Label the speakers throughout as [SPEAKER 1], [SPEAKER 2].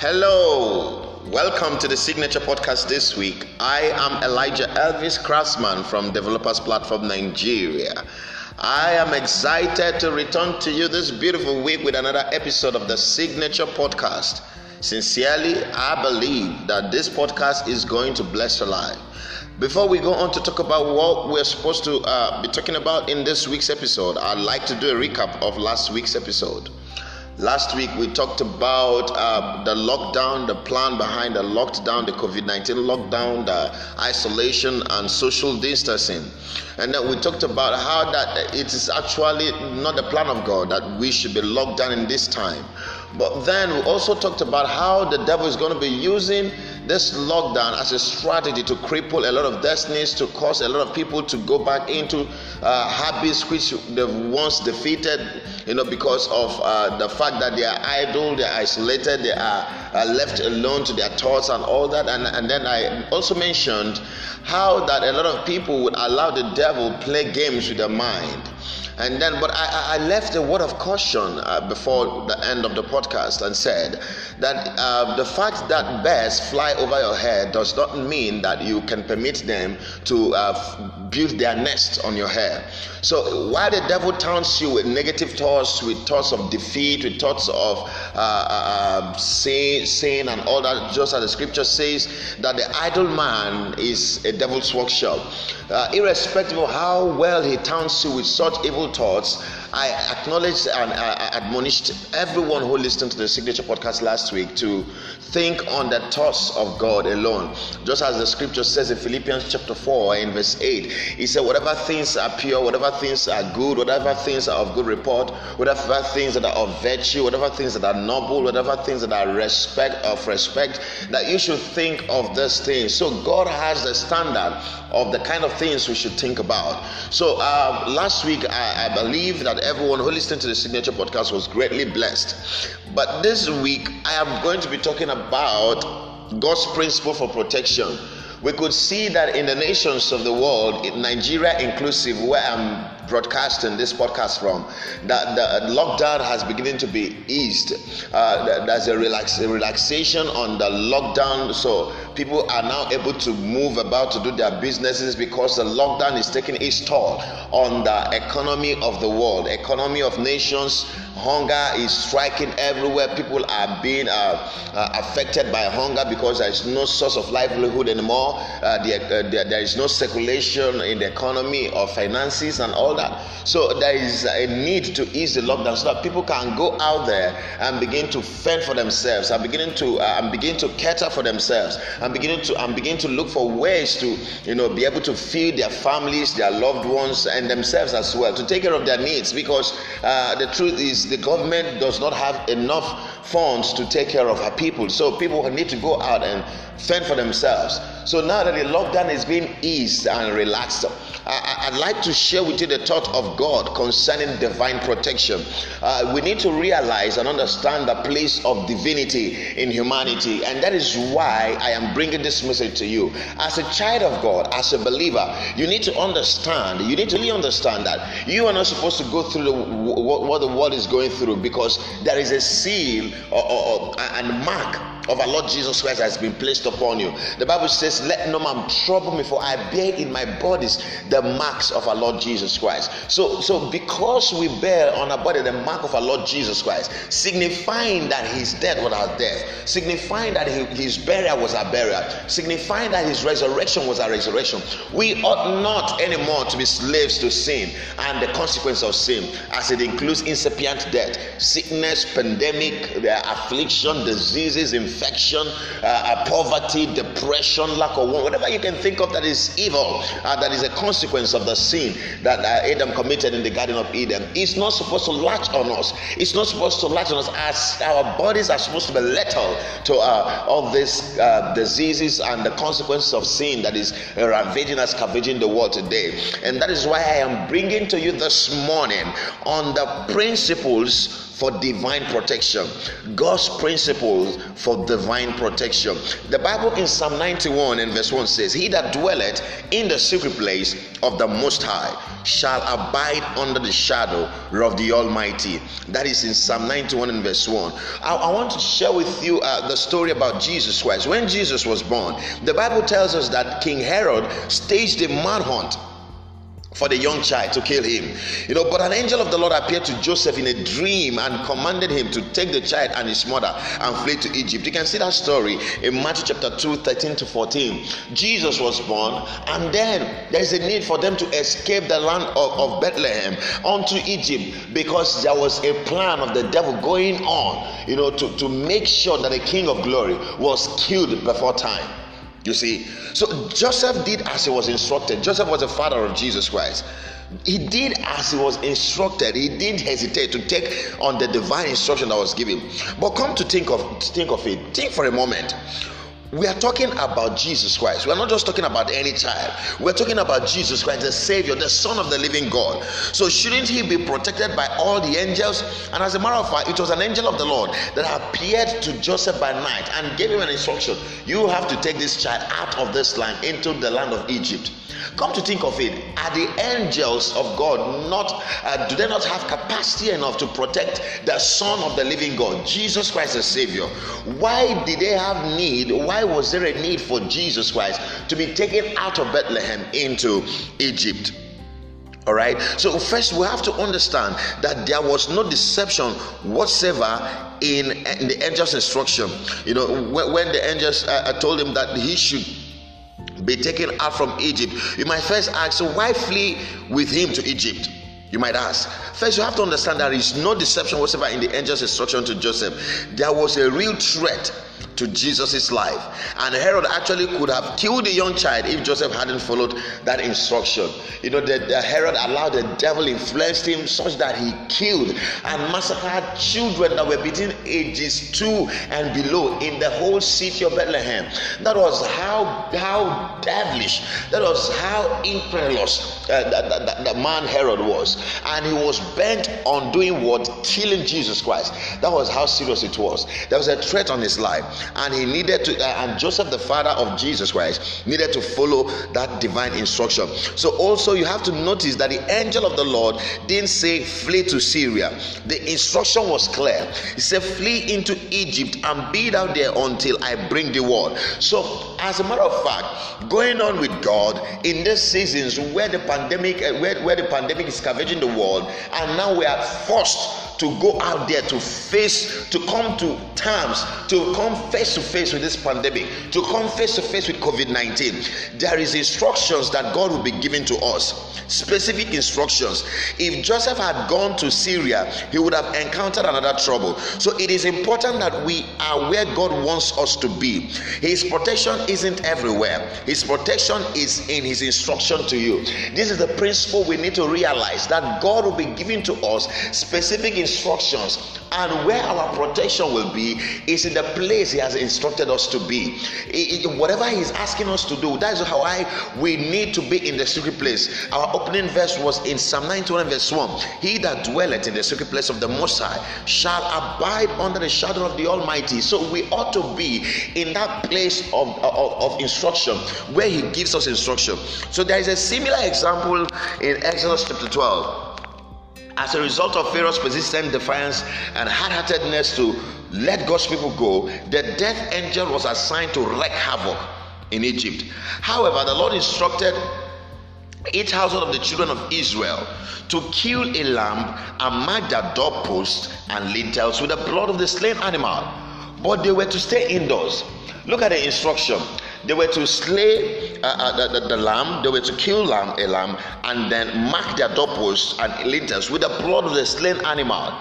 [SPEAKER 1] Hello, welcome to the Signature Podcast this week. I am Elijah Elvis Craftsman from Developers Platform Nigeria. I am excited to return to you this beautiful week with another episode of the Signature Podcast. Sincerely, I believe that this podcast is going to bless your life. Before we go on to talk about what we're supposed to uh, be talking about in this week's episode, I'd like to do a recap of last week's episode. Last week we talked about uh, the lockdown, the plan behind the lockdown, the COVID 19 lockdown, the isolation, and social distancing. And then we talked about how that it is actually not the plan of God that we should be locked down in this time. But then we also talked about how the devil is going to be using this lockdown as a strategy to cripple a lot of destinies, to cause a lot of people to go back into uh, habits which they've once defeated, you know, because of uh, the fact that they are idle, they are isolated, they are uh, left alone to their thoughts and all that. And, and then I also mentioned how that a lot of people would allow the devil play games with their mind and then, but I, I left a word of caution uh, before the end of the podcast and said that uh, the fact that birds fly over your head does not mean that you can permit them to uh, build their nest on your hair. So while the devil taunts you with negative thoughts, with thoughts of defeat, with thoughts of uh, uh, sin, sin, and all that, just as the scripture says that the idle man is a devil's workshop. Uh, irrespective of how well he taunts you with such evil thoughts, I acknowledged and I admonished everyone who listened to the signature podcast last week to think on the thoughts of God alone. Just as the scripture says in Philippians chapter 4 in verse 8, he said, Whatever things are pure, whatever things are good, whatever things are of good report, whatever things that are of virtue, whatever things that are noble, whatever things that are respect of respect, that you should think of these things. So God has the standard of the kind of things we should think about. So uh, last week, I, I believe that everyone who listened to the signature podcast was greatly blessed. But this week, I am going to be talking about God's principle for protection. We could see that in the nations of the world, Nigeria inclusive, where I'm broadcasting this podcast from, that the lockdown has beginning to be eased. Uh, there's a, relax, a relaxation on the lockdown, so people are now able to move about to do their businesses because the lockdown is taking its toll on the economy of the world, economy of nations. Hunger is striking everywhere. People are being uh, uh, affected by hunger because there is no source of livelihood anymore. Uh, the, uh, there is no circulation in the economy of finances and all So there is a need to ease the lockdown so that people can go out there and begin to fend for themselves and begin to uh, and begin to cater for themselves and begin to and begin to look for ways to you know be able to feed their families, their loved ones, and themselves as well to take care of their needs because uh, the truth is the government does not have enough funds to take care of her people. So people need to go out and fend for themselves. So now that the lockdown is being eased and relaxed, I, would like to share with you the thought of God concerning divine protection. Uh, we need to realize and understand the place of divinity in humanity, and that is why I am bringing this message to you. As a child of God, as a believer, you need to understand, you need to really understand that you are not supposed to go through the, what, what the world is going through because there is a seal or, or, or and mark of our Lord Jesus Christ has been placed upon you. The Bible says, Let no man trouble me, for I bear in my bodies the marks of our Lord Jesus Christ. So, so because we bear on our body the mark of our Lord Jesus Christ, signifying that his death was our death, signifying that his burial was our burial, signifying that his resurrection was our resurrection, we ought not anymore to be slaves to sin and the consequence of sin, as it includes incipient death, sickness, pandemic, affliction, diseases, infections infection, uh, uh, poverty, depression, lack of whatever you can think of that is evil, uh, that is a consequence of the sin that uh, Adam committed in the Garden of Eden. It's not supposed to latch on us. It's not supposed to latch on us as our bodies are supposed to be lethal to uh, all these uh, diseases and the consequences of sin that is ravaging us, scavenging the world today. And that is why I am bringing to you this morning on the principles for divine protection. God's principles for divine protection. The Bible in Psalm 91 and verse 1 says, He that dwelleth in the secret place of the Most High shall abide under the shadow of the Almighty. That is in Psalm 91 and verse 1. I, I want to share with you uh, the story about Jesus Christ. When Jesus was born, the Bible tells us that King Herod staged a manhunt for the young child to kill him. You know, but an angel of the Lord appeared to Joseph in a dream and commanded him to take the child and his mother and flee to Egypt. You can see that story in Matthew chapter 2, 13 to 14. Jesus was born, and then there's a need for them to escape the land of, of Bethlehem onto Egypt because there was a plan of the devil going on, you know, to, to make sure that the king of glory was killed before time. You see, so Joseph did as he was instructed. Joseph was the father of Jesus Christ. He did as he was instructed. He didn't hesitate to take on the divine instruction that was given. But come to think of think of it. Think for a moment we are talking about Jesus Christ. We're not just talking about any child. We're talking about Jesus Christ, the Savior, the Son of the living God. So, shouldn't he be protected by all the angels? And as a matter of fact, it was an angel of the Lord that appeared to Joseph by night and gave him an instruction You have to take this child out of this land into the land of Egypt. Come to think of it, are the angels of God not, uh, do they not have capacity enough to protect the Son of the living God, Jesus Christ the Savior? Why did they have need? Why was there a need for Jesus Christ to be taken out of Bethlehem into Egypt? All right. So first we have to understand that there was no deception whatsoever in, in the angel's instruction. You know, when, when the angels uh, told him that he should be taken out from Egypt, you might first ask, so why flee with him to Egypt? You might ask. First, you have to understand there is no deception whatsoever in the angel's instruction to Joseph. There was a real threat to Jesus' life. And Herod actually could have killed the young child if Joseph hadn't followed that instruction. You know, the, the Herod allowed the devil influenced him such that he killed and massacred children that were between ages two and below in the whole city of Bethlehem. That was how how devilish, that was how incredulous uh, that, that man Herod was. And he was bent on doing what? Killing Jesus Christ. That was how serious it was. There was a threat on his life and he needed to uh, and joseph the father of jesus christ needed to follow that divine instruction. So also you have to notice that the angel of the lord didn't say flee to syria. The instruction was clear. He said flee into egypt and be thou there until i bring the word. So as a matter of fact going on with god in these seasons where the pandemic uh, where, where the pandemic is scavenging the world and now we are forced to go out there to face, to come to terms, to come face to face with this pandemic, to come face to face with COVID 19. There is instructions that God will be giving to us, specific instructions. If Joseph had gone to Syria, he would have encountered another trouble. So it is important that we are where God wants us to be. His protection isn't everywhere, His protection is in His instruction to you. This is the principle we need to realize that God will be giving to us specific instructions instructions. And where our protection will be is in the place he has instructed us to be. It, it, whatever he's asking us to do that is how I we need to be in the secret place. Our opening verse was in psalm 91 verse 1 he that dwelleth in the secret place of the most high shall abide under the shadow of the almighty. So we ought to be in that place of, of, of instruction where he gives us instruction. So there is a similar example in exodus chapter 12 as a result of Pharaoh's persistent defiance and hard heartedness to let God's people go, the death angel was assigned to wreak havoc in Egypt. However, the Lord instructed each household of the children of Israel to kill a lamb and mark their doorposts and lintels with the blood of the slain animal. But they were to stay indoors. Look at the instruction. They were to slay uh, uh, the, the, the, lamb, they were to kill lamb, a lamb, and then mark their doorposts and lintels with the blood of the slain animal.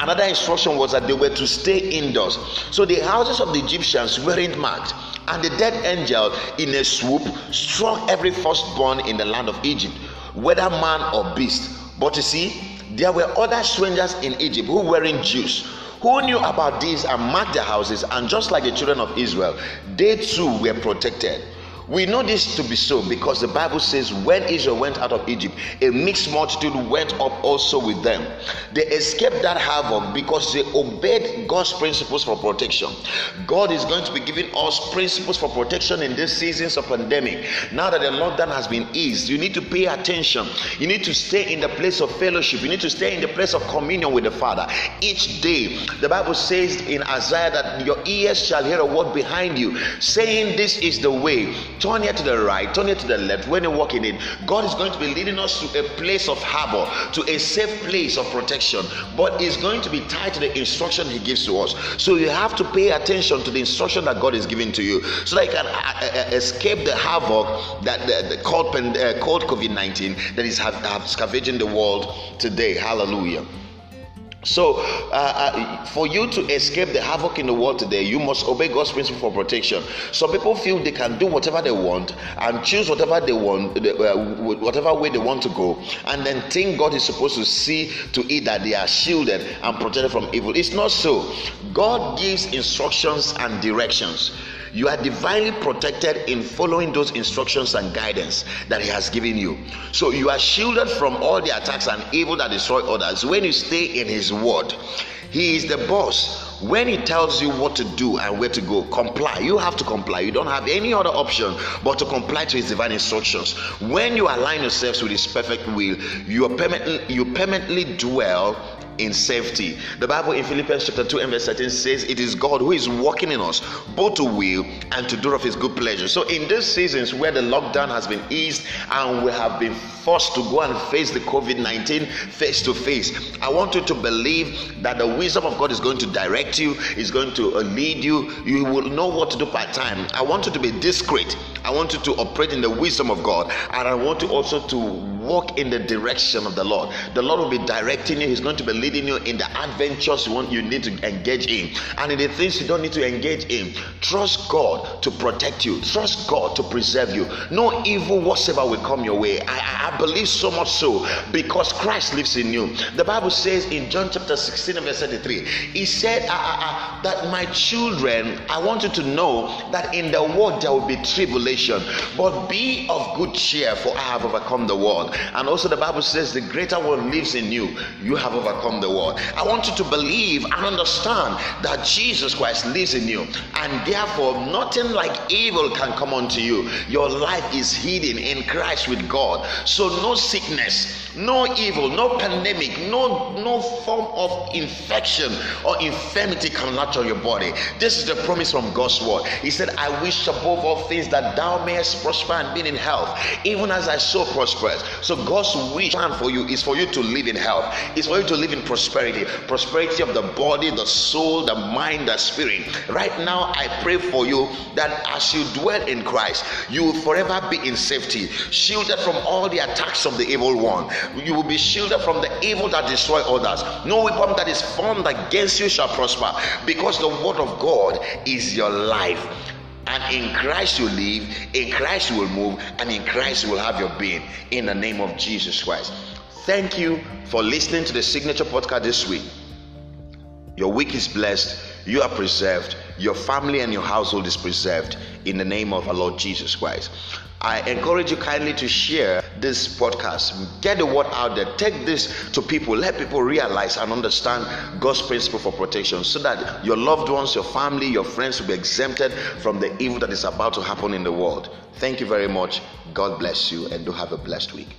[SPEAKER 1] Another instruction was that they were to stay indoors. So the houses of the Egyptians weren't marked. And the dead angel, in a swoop, struck every firstborn in the land of Egypt, whether man or beast. But you see, there were other strangers in Egypt who weren't Jews who knew about this and marked their houses, and just like the children of Israel, they too were protected. We know this to be so because the Bible says when Israel went out of Egypt, a mixed multitude went up also with them. They escaped that havoc because they obeyed God's principles for protection. God is going to be giving us principles for protection in these seasons of pandemic. Now that the lockdown has been eased, you need to pay attention. You need to stay in the place of fellowship. You need to stay in the place of communion with the Father each day. The Bible says in Isaiah that your ears shall hear a word behind you saying, This is the way turn here to the right, turn here to the left. When you walk in God is going to be leading us to a place of harbor, to a safe place of protection, but it's going to be tied to the instruction He gives to us. So you have to pay attention to the instruction that God is giving to you so that you can uh, uh, uh escape the havoc that the, the called, uh, called COVID 19 that is have, have scavenging the world today. Hallelujah. So, uh, uh, for you to escape the havoc in the world today, you must obey God's principle for protection. Some people feel they can do whatever they want and choose whatever they want, uh, whatever way they want to go, and then think God is supposed to see to it that they are shielded and protected from evil. It's not so. God gives instructions and directions. You are divinely protected in following those instructions and guidance that He has given you. So you are shielded from all the attacks and evil that destroy others when you stay in His Word. He is the boss. When He tells you what to do and where to go, comply. You have to comply. You don't have any other option but to comply to His divine instructions. When you align yourselves with His perfect will, you, are permanently, you permanently dwell in safety. The Bible in Philippians chapter 2 and verse 13 says, It is God who is working in us both to will and to do of his good pleasure. So, in these seasons where the lockdown has been eased and we have been forced to go and face the COVID 19 face to face, I want you to believe that the wisdom of God is going to direct you, is going to lead you. You will know what to do part time. I want you to be discreet. I want you to operate in the wisdom of God, and I want you also to walk in the direction of the Lord. The Lord will be directing you, He's going to be leading you in the adventures you want you need to engage in and in the things you don't need to engage in. Trust God to protect you, trust God to preserve you. No evil whatsoever will come your way. I, I believe so much so because Christ lives in you. The Bible says in John chapter 16 verse 33, He said uh, uh, uh, that my children, I want you to know that in the world there will be tribulation, but be of good cheer, for I have overcome the world. And also the Bible says the greater one lives in you. You have overcome the world. I want you to believe and understand that Jesus Christ lives in you, and therefore nothing like evil can come unto you. Your life is hidden in Christ with God. So no sickness, no evil, no pandemic, no no form of infection or infirmity can latch on your body. This is the promise from God's word. He said, I wish above all things that thou mayest prosper and be in health, even as I so prosperous. So God's wish plan for you is for you to live in health, is for you to live in prosperity, prosperity of the body, the soul, the mind, the spirit. Right now, I pray for you that as you dwell in Christ, you will forever be in safety, shielded from all the attacks of the evil one. You will be shielded from the evil that destroy others. No weapon that is formed against you shall prosper, because the word of God is your life. And in Christ you live, in Christ you will move, and in Christ you will have your being. In the name of Jesus Christ. Thank you for listening to the Signature Podcast this week. Your week is blessed, you are preserved, your family and your household is preserved in the name of our Lord Jesus Christ. I encourage you kindly to share this podcast. Get the word out there. Take this to people. Let people realize and understand God's principle for protection so that your loved ones, your family, your friends will be exempted from the evil that is about to happen in the world. Thank you very much. God bless you and do have a blessed week.